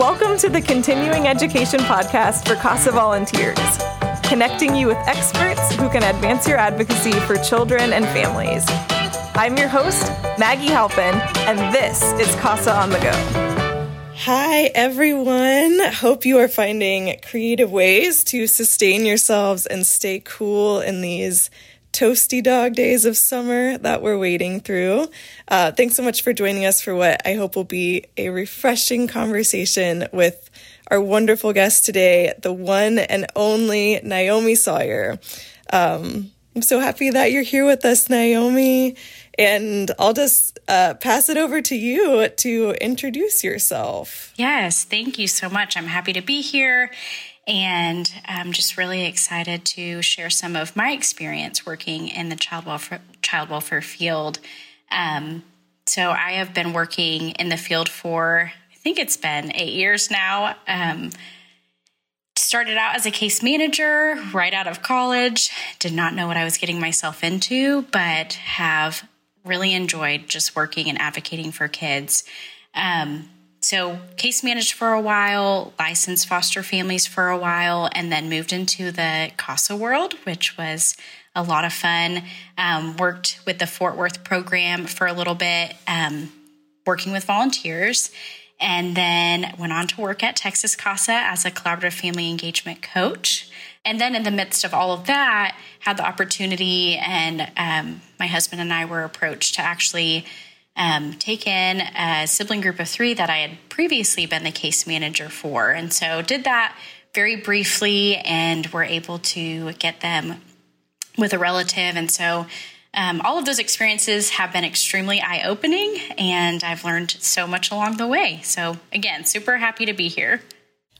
Welcome to the Continuing Education Podcast for CASA volunteers, connecting you with experts who can advance your advocacy for children and families. I'm your host, Maggie Halpin, and this is CASA on the Go. Hi, everyone. Hope you are finding creative ways to sustain yourselves and stay cool in these toasty dog days of summer that we're wading through. Uh, thanks so much for joining us for what I hope will be a refreshing conversation with our wonderful guest today, the one and only Naomi Sawyer. Um, I'm so happy that you're here with us, Naomi. And I'll just uh, pass it over to you to introduce yourself. Yes, thank you so much. I'm happy to be here. And I'm just really excited to share some of my experience working in the child welfare, child welfare field. Um, so I have been working in the field for, I think it's been eight years now. Um, started out as a case manager right out of college. Did not know what I was getting myself into, but have really enjoyed just working and advocating for kids. Um, so, case managed for a while, licensed foster families for a while, and then moved into the CASA world, which was a lot of fun. Um, worked with the Fort Worth program for a little bit, um, working with volunteers, and then went on to work at Texas CASA as a collaborative family engagement coach. And then, in the midst of all of that, had the opportunity, and um, my husband and I were approached to actually um, taken a sibling group of three that I had previously been the case manager for. And so did that very briefly and were able to get them with a relative. And so um, all of those experiences have been extremely eye opening, and I've learned so much along the way. So, again, super happy to be here.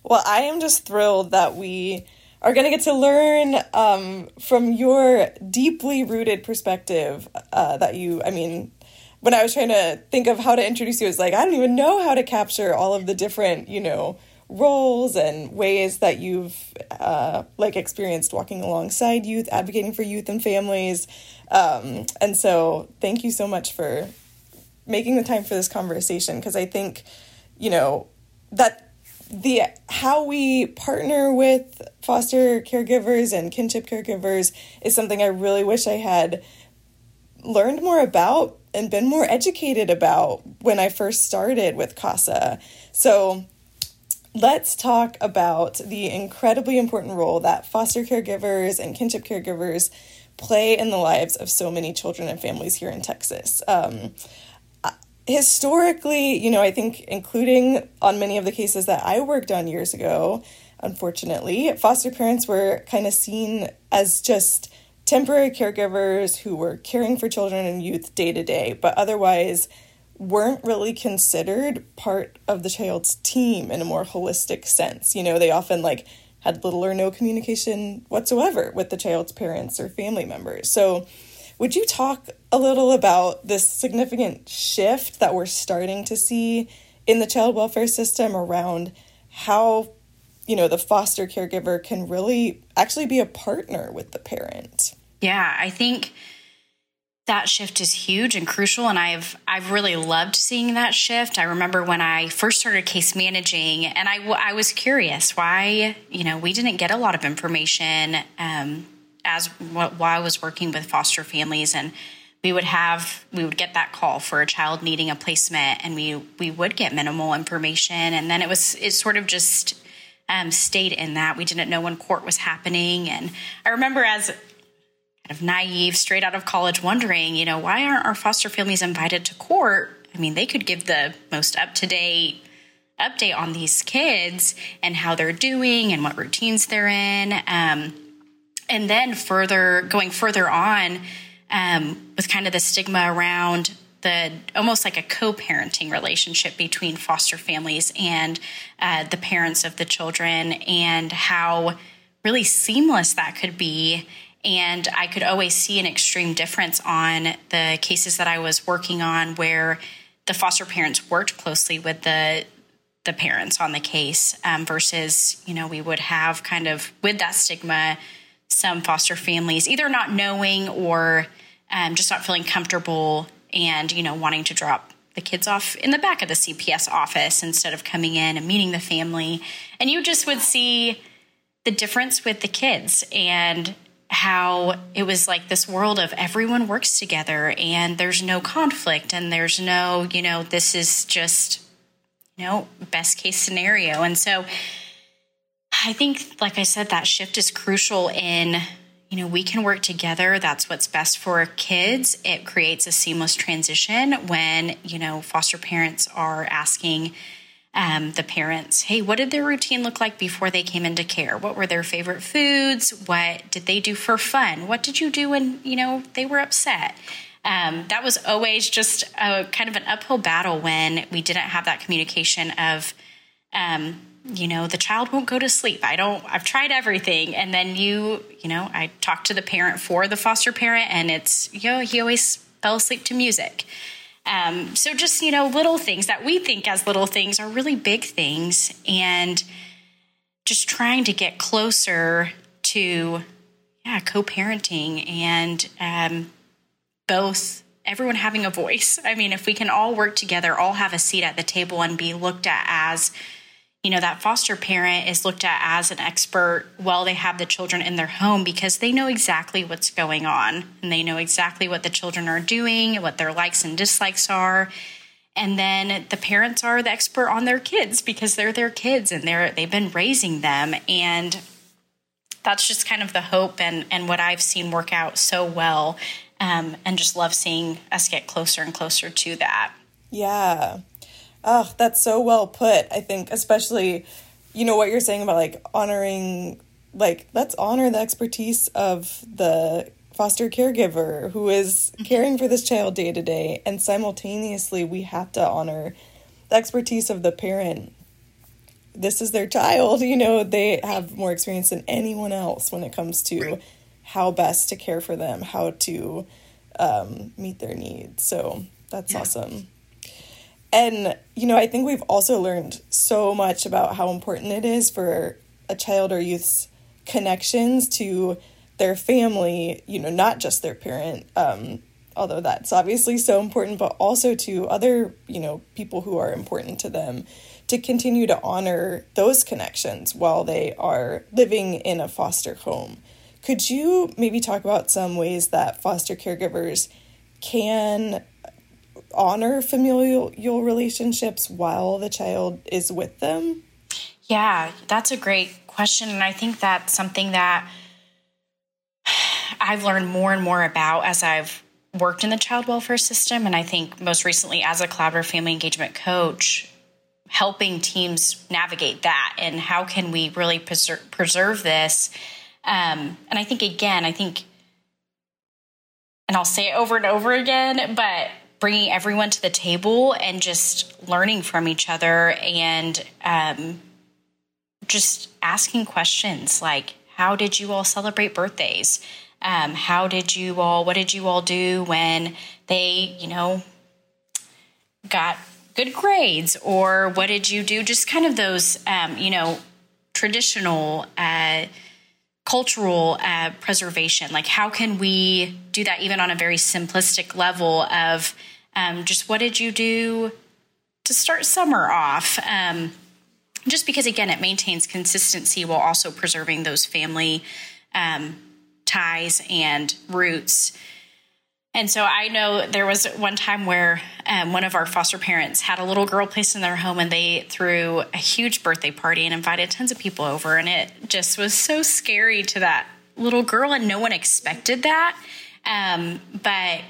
Well, I am just thrilled that we are going to get to learn um, from your deeply rooted perspective uh, that you, I mean, when I was trying to think of how to introduce you, it's like I don't even know how to capture all of the different, you know, roles and ways that you've uh, like experienced walking alongside youth, advocating for youth and families. Um, and so, thank you so much for making the time for this conversation because I think, you know, that the how we partner with foster caregivers and kinship caregivers is something I really wish I had learned more about and been more educated about when I first started with CASA. So let's talk about the incredibly important role that foster caregivers and kinship caregivers play in the lives of so many children and families here in Texas. Um, historically, you know, I think including on many of the cases that I worked on years ago, unfortunately, foster parents were kind of seen as just temporary caregivers who were caring for children and youth day to day, but otherwise weren't really considered part of the child's team in a more holistic sense. You know, they often like had little or no communication whatsoever with the child's parents or family members. So, would you talk a little about this significant shift that we're starting to see in the child welfare system around how you know the foster caregiver can really actually be a partner with the parent? Yeah, I think that shift is huge and crucial and I've I've really loved seeing that shift. I remember when I first started case managing and I, I was curious why, you know, we didn't get a lot of information um, as while I was working with foster families and we would have we would get that call for a child needing a placement and we we would get minimal information and then it was it sort of just um, stayed in that we didn't know when court was happening and i remember as of naive, straight out of college, wondering, you know, why aren't our foster families invited to court? I mean, they could give the most up to date update on these kids and how they're doing and what routines they're in. Um, and then further, going further on um, with kind of the stigma around the almost like a co-parenting relationship between foster families and uh, the parents of the children and how really seamless that could be and I could always see an extreme difference on the cases that I was working on where the foster parents worked closely with the the parents on the case um, versus you know we would have kind of with that stigma some foster families either not knowing or um, just not feeling comfortable and you know wanting to drop the kids off in the back of the CPS office instead of coming in and meeting the family. And you just would see the difference with the kids and how it was like this world of everyone works together and there's no conflict and there's no, you know, this is just, you know, best case scenario. And so I think, like I said, that shift is crucial in you know, we can work together. That's what's best for kids. It creates a seamless transition when, you know, foster parents are asking um, the parents, hey, what did their routine look like before they came into care? What were their favorite foods? What did they do for fun? What did you do when, you know, they were upset? Um, that was always just a kind of an uphill battle when we didn't have that communication of, um, you know the child won't go to sleep i don't i've tried everything and then you you know i talked to the parent for the foster parent and it's you know he always fell asleep to music um, so just you know little things that we think as little things are really big things and just trying to get closer to yeah co-parenting and um, both everyone having a voice. I mean if we can all work together all have a seat at the table and be looked at as you know that foster parent is looked at as an expert while they have the children in their home because they know exactly what's going on. And they know exactly what the children are doing what their likes and dislikes are. And then the parents are the expert on their kids because they're their kids and they're they've been raising them. And that's just kind of the hope and and what I've seen work out so well um, and just love seeing us get closer and closer to that. Yeah Oh, that's so well put. I think, especially, you know, what you're saying about like honoring, like, let's honor the expertise of the foster caregiver who is caring for this child day to day. And simultaneously, we have to honor the expertise of the parent. This is their child, you know, they have more experience than anyone else when it comes to how best to care for them, how to um, meet their needs. So that's yeah. awesome. And, you know, I think we've also learned so much about how important it is for a child or youth's connections to their family, you know, not just their parent, um, although that's obviously so important, but also to other, you know, people who are important to them to continue to honor those connections while they are living in a foster home. Could you maybe talk about some ways that foster caregivers can honor familial relationships while the child is with them? Yeah, that's a great question. And I think that's something that I've learned more and more about as I've worked in the child welfare system. And I think most recently as a collaborative family engagement coach, helping teams navigate that and how can we really preserve, preserve this. Um, and I think, again, I think, and I'll say it over and over again, but bringing everyone to the table and just learning from each other and um, just asking questions like, how did you all celebrate birthdays? Um, how did you all, what did you all do when they, you know, got good grades? Or what did you do? Just kind of those, um, you know, traditional, uh, cultural uh, preservation. Like how can we do that even on a very simplistic level of um, just what did you do to start summer off? Um, just because again it maintains consistency while also preserving those family um, ties and roots and so I know there was one time where um, one of our foster parents had a little girl placed in their home and they threw a huge birthday party and invited tons of people over. And it just was so scary to that little girl, and no one expected that. Um, but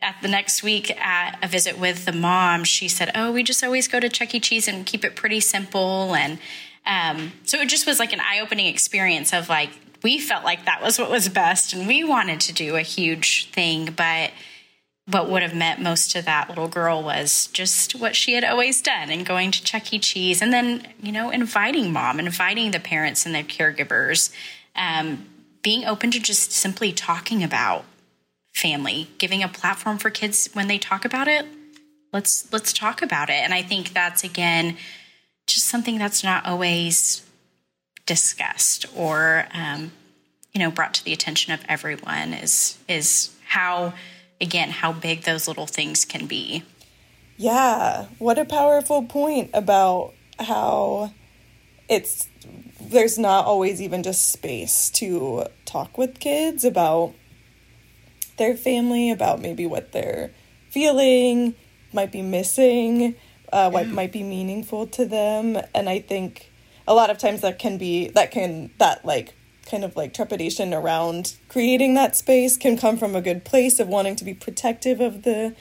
at the next week at a visit with the mom, she said, Oh, we just always go to Chuck E. Cheese and keep it pretty simple. And um, so it just was like an eye opening experience of like, we felt like that was what was best and we wanted to do a huge thing but what would have meant most to that little girl was just what she had always done and going to Chuck E. Cheese and then, you know, inviting mom, inviting the parents and the caregivers, um, being open to just simply talking about family, giving a platform for kids when they talk about it. Let's let's talk about it. And I think that's again just something that's not always discussed or um, you know brought to the attention of everyone is is how again how big those little things can be. Yeah, what a powerful point about how it's there's not always even just space to talk with kids about their family, about maybe what they're feeling, might be missing, uh, what might be meaningful to them. And I think a lot of times that can be, that can, that like kind of like trepidation around creating that space can come from a good place of wanting to be protective of the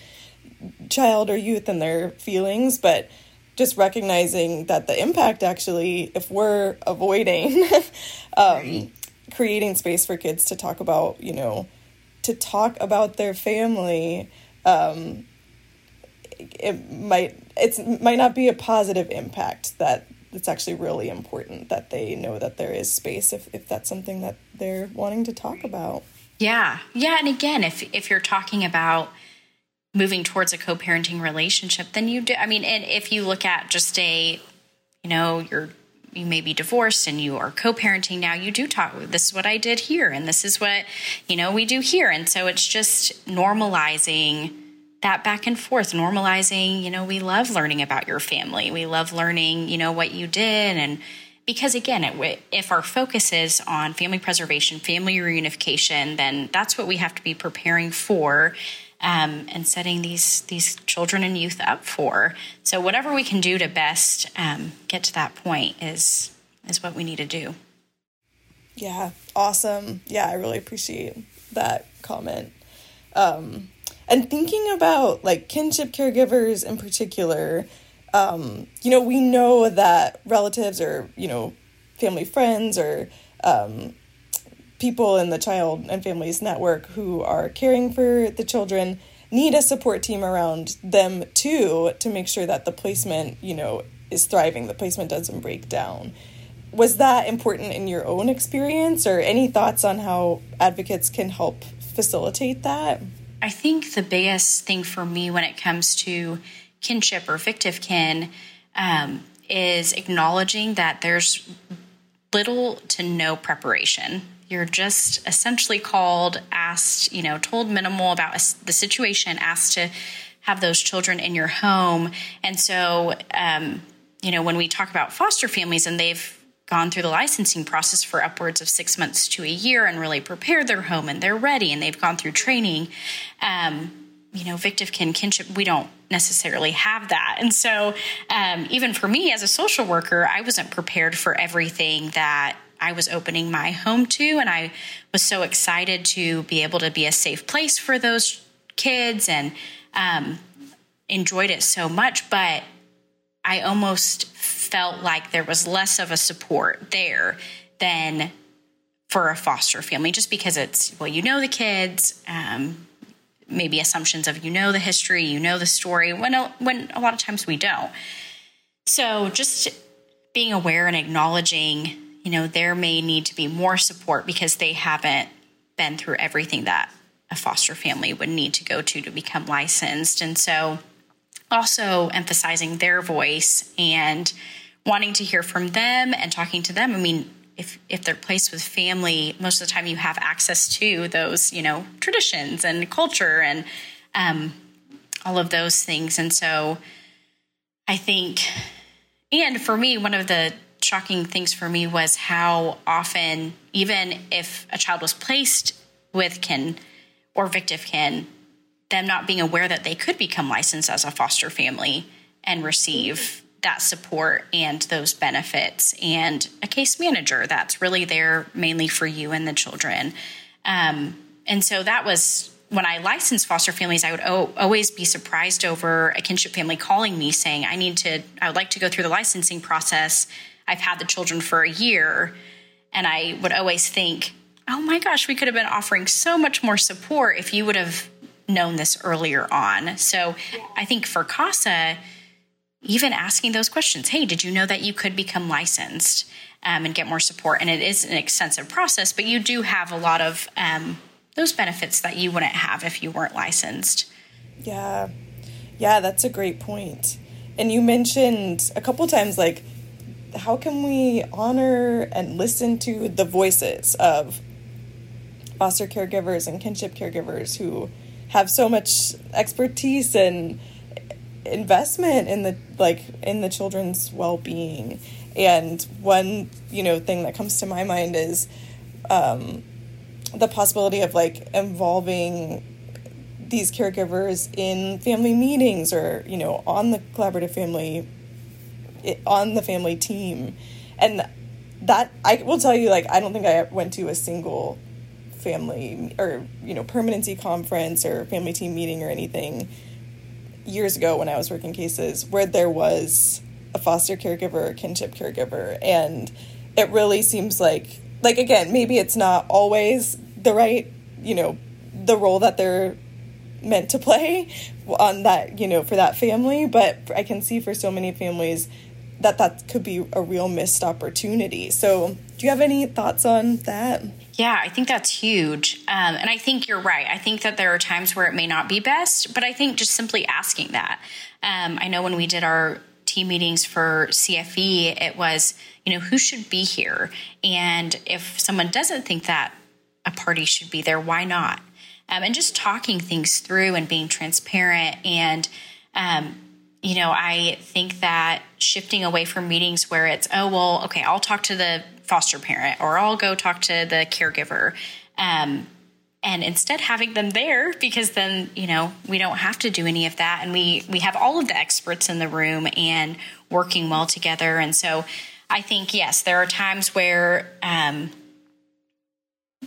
child or youth and their feelings. But just recognizing that the impact actually, if we're avoiding um, right. creating space for kids to talk about, you know, to talk about their family, um, it might it's might not be a positive impact that it's actually really important that they know that there is space if, if that's something that they're wanting to talk about. Yeah. Yeah. And again, if if you're talking about moving towards a co-parenting relationship then you do i mean and if you look at just a you know you're you may be divorced and you are co-parenting now you do talk this is what i did here and this is what you know we do here and so it's just normalizing that back and forth normalizing you know we love learning about your family we love learning you know what you did and because again it, if our focus is on family preservation family reunification then that's what we have to be preparing for um, and setting these these children and youth up for. So whatever we can do to best um, get to that point is is what we need to do. Yeah, awesome. Yeah, I really appreciate that comment. Um, and thinking about like kinship caregivers in particular, um, you know, we know that relatives or you know family friends or um, people in the child and families network who are caring for the children need a support team around them too to make sure that the placement, you know, is thriving, the placement doesn't break down. Was that important in your own experience or any thoughts on how advocates can help facilitate that? I think the biggest thing for me when it comes to kinship or fictive kin um, is acknowledging that there's little to no preparation you're just essentially called, asked, you know, told minimal about the situation, asked to have those children in your home. And so, um, you know, when we talk about foster families and they've gone through the licensing process for upwards of six months to a year and really prepared their home and they're ready and they've gone through training, um, you know, fictive kin kinship, we don't necessarily have that. And so, um, even for me as a social worker, I wasn't prepared for everything that I was opening my home to. And I was so excited to be able to be a safe place for those kids and um, enjoyed it so much. But I almost felt like there was less of a support there than for a foster family, just because it's, well, you know the kids. Um, maybe assumptions of you know the history, you know the story, when when a lot of times we don't. So just being aware and acknowledging you know, there may need to be more support because they haven't been through everything that a foster family would need to go to to become licensed. And so also emphasizing their voice and wanting to hear from them and talking to them. I mean, if if they're placed with family, most of the time you have access to those, you know, traditions and culture and um, all of those things. And so I think, and for me, one of the shocking things for me was how often, even if a child was placed with kin or fictive kin, them not being aware that they could become licensed as a foster family and receive that support and those benefits and a case manager that's really there mainly for you and the children. Um, and so that was when I licensed foster families, I would o- always be surprised over a kinship family calling me saying, I need to, I would like to go through the licensing process I've had the children for a year. And I would always think, oh my gosh, we could have been offering so much more support if you would have known this earlier on. So I think for CASA, even asking those questions hey, did you know that you could become licensed um, and get more support? And it is an extensive process, but you do have a lot of um, those benefits that you wouldn't have if you weren't licensed. Yeah. Yeah, that's a great point. And you mentioned a couple times like how can we honor and listen to the voices of foster caregivers and kinship caregivers who have so much expertise and investment in the like in the children's well-being. And one you know thing that comes to my mind is um, the possibility of like involving these caregivers in family meetings or you know on the collaborative family on the family team. And that i will tell you like i don't think i went to a single family or you know permanency conference or family team meeting or anything years ago when i was working cases where there was a foster caregiver or kinship caregiver. And it really seems like like again maybe it's not always the right you know the role that they're meant to play on that you know for that family. But i can see for so many families that that could be a real missed opportunity. So do you have any thoughts on that yeah i think that's huge. Um, and i think you're right. I think that there are times where it may not be best but i think just simply asking that. Um, i know when we did our team meetings for cfe it was you know who should be here? And if someone doesn't think that a party should be there why not? Um, and just talking things through and being transparent. And, um, you know, I think that shifting away from meetings where it's, oh, well, okay, I'll talk to the foster parent or I'll go talk to the caregiver. Um, and instead having them there because then you know we don't have to do any of that and we we have all of the experts in the room and working well together and so i think yes there are times where um,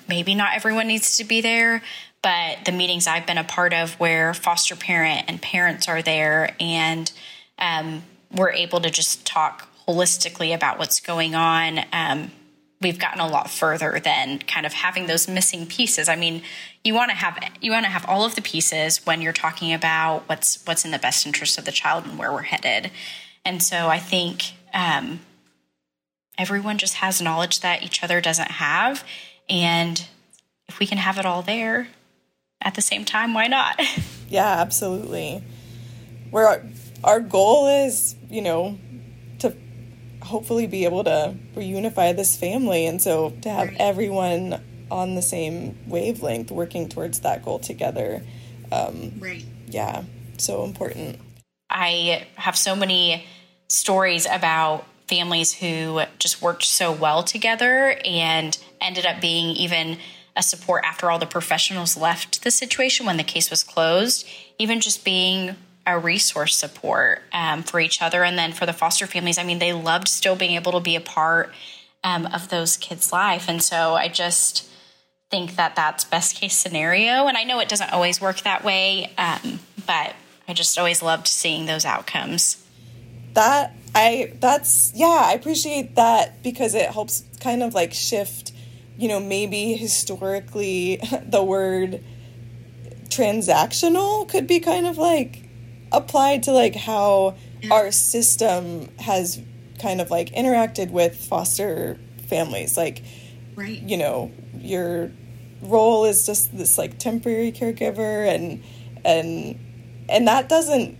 maybe not everyone needs to be there but the meetings I've been a part of where foster parent and parents are there and um, we're able to just talk holistically about what's going on. Um, we've gotten a lot further than kind of having those missing pieces. I mean, you want to have you want to have all of the pieces when you're talking about what's what's in the best interest of the child and where we're headed. And so I think um, everyone just has knowledge that each other doesn't have, and if we can have it all there, at the same time, why not? yeah, absolutely. Where our, goal is, you know, hopefully be able to reunify this family. And so to have right. everyone on the same wavelength working towards that goal together. Um, right. Yeah, so important. I have so many stories about families who just worked so well together and ended up being even a support after all the professionals left the situation when the case was closed, even just being a resource support um, for each other. And then for the foster families, I mean, they loved still being able to be a part um, of those kids' life. And so I just think that that's best case scenario. And I know it doesn't always work that way, um, but I just always loved seeing those outcomes. That I that's yeah, I appreciate that because it helps kind of like shift you know, maybe historically the word transactional could be kind of like applied to like how yeah. our system has kind of like interacted with foster families like right you know your role is just this like temporary caregiver and and and that doesn't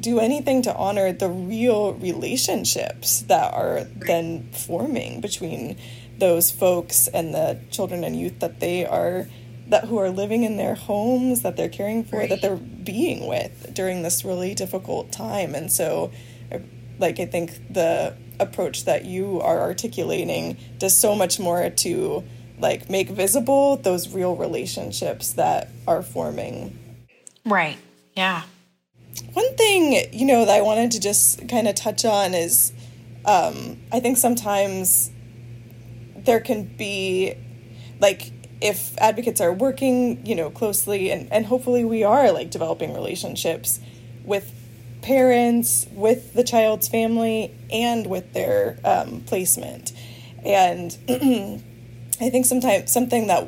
do anything to honor the real relationships that are right. then forming between those folks and the children and youth that they are that who are living in their homes that they're caring for right. that they're being with during this really difficult time. And so like i think the approach that you are articulating does so much more to like make visible those real relationships that are forming. Right. Yeah. One thing you know that i wanted to just kind of touch on is um, i think sometimes there can be like if advocates are working you know closely and, and hopefully we are like developing relationships with parents with the child's family and with their um, placement. And i think sometimes something that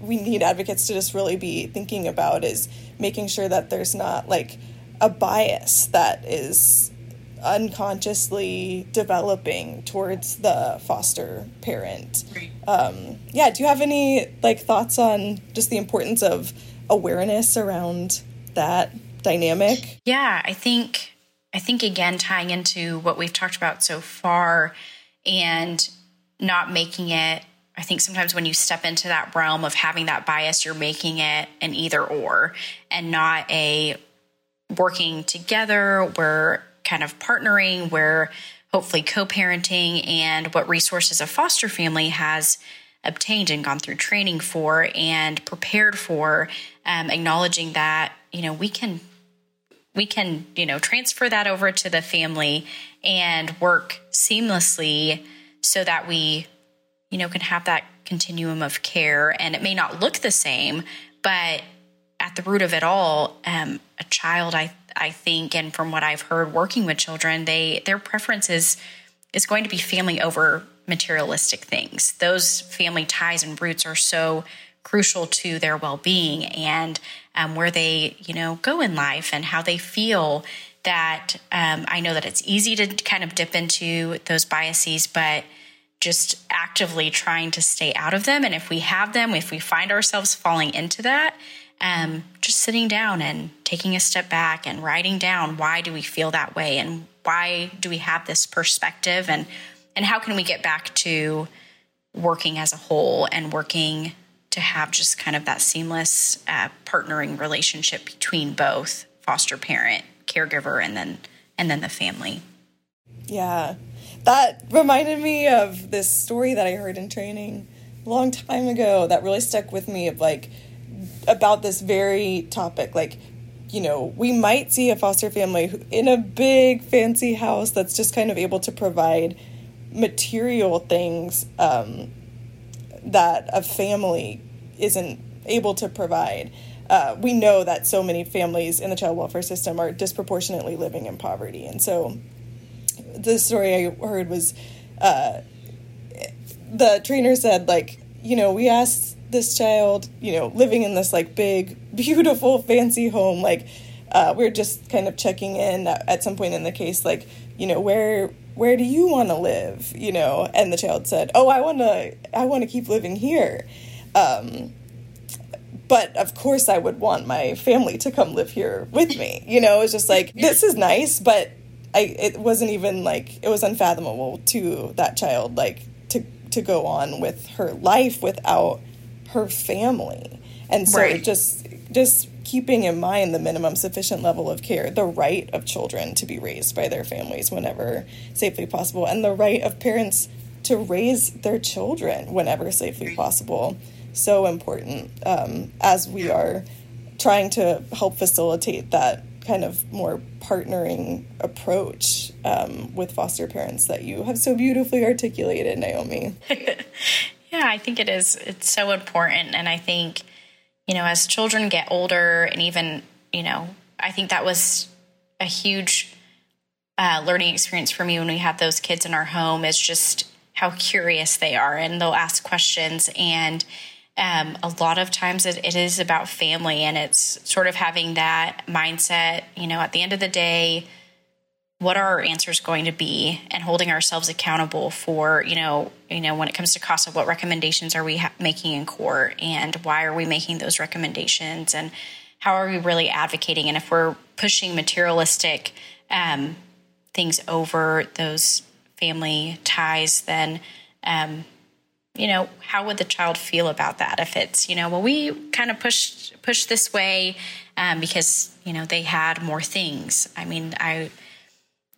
we need advocates to just really be thinking about is making sure that there's not like a bias that is unconsciously developing towards the foster parent. Um, yeah, do you have any like thoughts on just the importance of awareness around that dynamic? Yeah, I think I think again tying into what we've talked about so far and not making it I think sometimes when you step into that realm of having that bias, you're making it an either or and not a working together, we're kind of partnering, we're hopefully co parenting, and what resources a foster family has obtained and gone through training for and prepared for, um, acknowledging that, you know, we can. We can, you know, transfer that over to the family and work seamlessly so that we, you know, can have that continuum of care. And it may not look the same, but at the root of it all, um, a child, I I think, and from what I've heard working with children, they their preference is is going to be family over materialistic things. Those family ties and roots are so crucial to their well-being and um, where they you know go in life and how they feel that um, i know that it's easy to kind of dip into those biases but just actively trying to stay out of them and if we have them if we find ourselves falling into that um, just sitting down and taking a step back and writing down why do we feel that way and why do we have this perspective and and how can we get back to working as a whole and working to have just kind of that seamless uh, partnering relationship between both foster parent caregiver and then and then the family. Yeah. That reminded me of this story that i heard in training a long time ago that really stuck with me of like about this very topic. Like, you know, we might see a foster family in a big fancy house that's just kind of able to provide material things um, that a family isn't able to provide. Uh, we know that so many families in the child welfare system are disproportionately living in poverty. And so the story I heard was uh, the trainer said, like, you know, we asked this child, you know, living in this like big, beautiful, fancy home, like uh, we're just kind of checking in at, at some point in the case, like, you know, where where do you want to live? You know, and the child said, "Oh, I want to, I want to keep living here." Um, but of course, I would want my family to come live here with me. You know, it's just like this is nice, but I it wasn't even like it was unfathomable to that child, like to to go on with her life without her family. And so right. just just keeping in mind the minimum sufficient level of care, the right of children to be raised by their families whenever safely possible, and the right of parents to raise their children whenever safely possible. So important um, as we are trying to help facilitate that kind of more partnering approach um, with foster parents that you have so beautifully articulated, Naomi. Yeah, I think it is. It's so important. And I think, you know, as children get older, and even, you know, I think that was a huge uh, learning experience for me when we had those kids in our home is just how curious they are and they'll ask questions. And um, a lot of times it, it is about family and it's sort of having that mindset, you know, at the end of the day, what are our answers going to be and holding ourselves accountable for you know you know when it comes to CASA what recommendations are we ha- making in court and why are we making those recommendations and how are we really advocating? And if we're pushing materialistic um, things over those family ties then um, you know how would the child feel about that? If it's you know well we kind of push push this way um, because you know they had more things. I mean i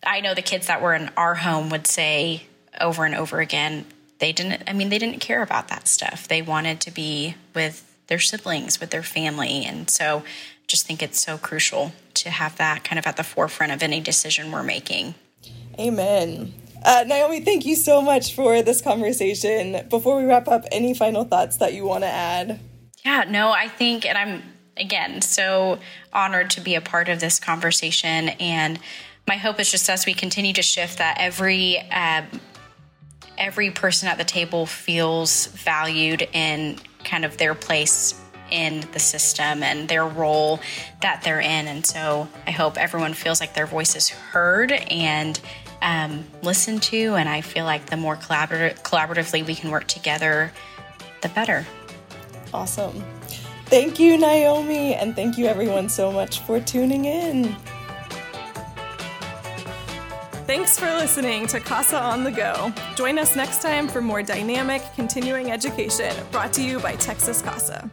I know the kids that were in our home would say over and over again, they didn't, I mean, they didn't care about that stuff. They wanted to be with their siblings, with their family. And so just think it's so crucial to have that kind of at the forefront of any decision we're making. Amen. Uh, Naomi, thank you so much for this conversation. Before we wrap up, any final thoughts that you want to add? Yeah, no, I think, and I'm again so honored to be a part of this conversation. And my hope is just as we continue to shift that every uh, every person at the table feels valued in kind of their place in the system and their role that they're in. And so I hope everyone feels like their voice is heard and um, listened to. And I feel like the more collaborative, collaboratively we can work together, the better. Awesome. Thank you, Naomi. And thank you, everyone, so much for tuning in. Thanks for listening to CASA on the Go. Join us next time for more dynamic continuing education brought to you by Texas CASA.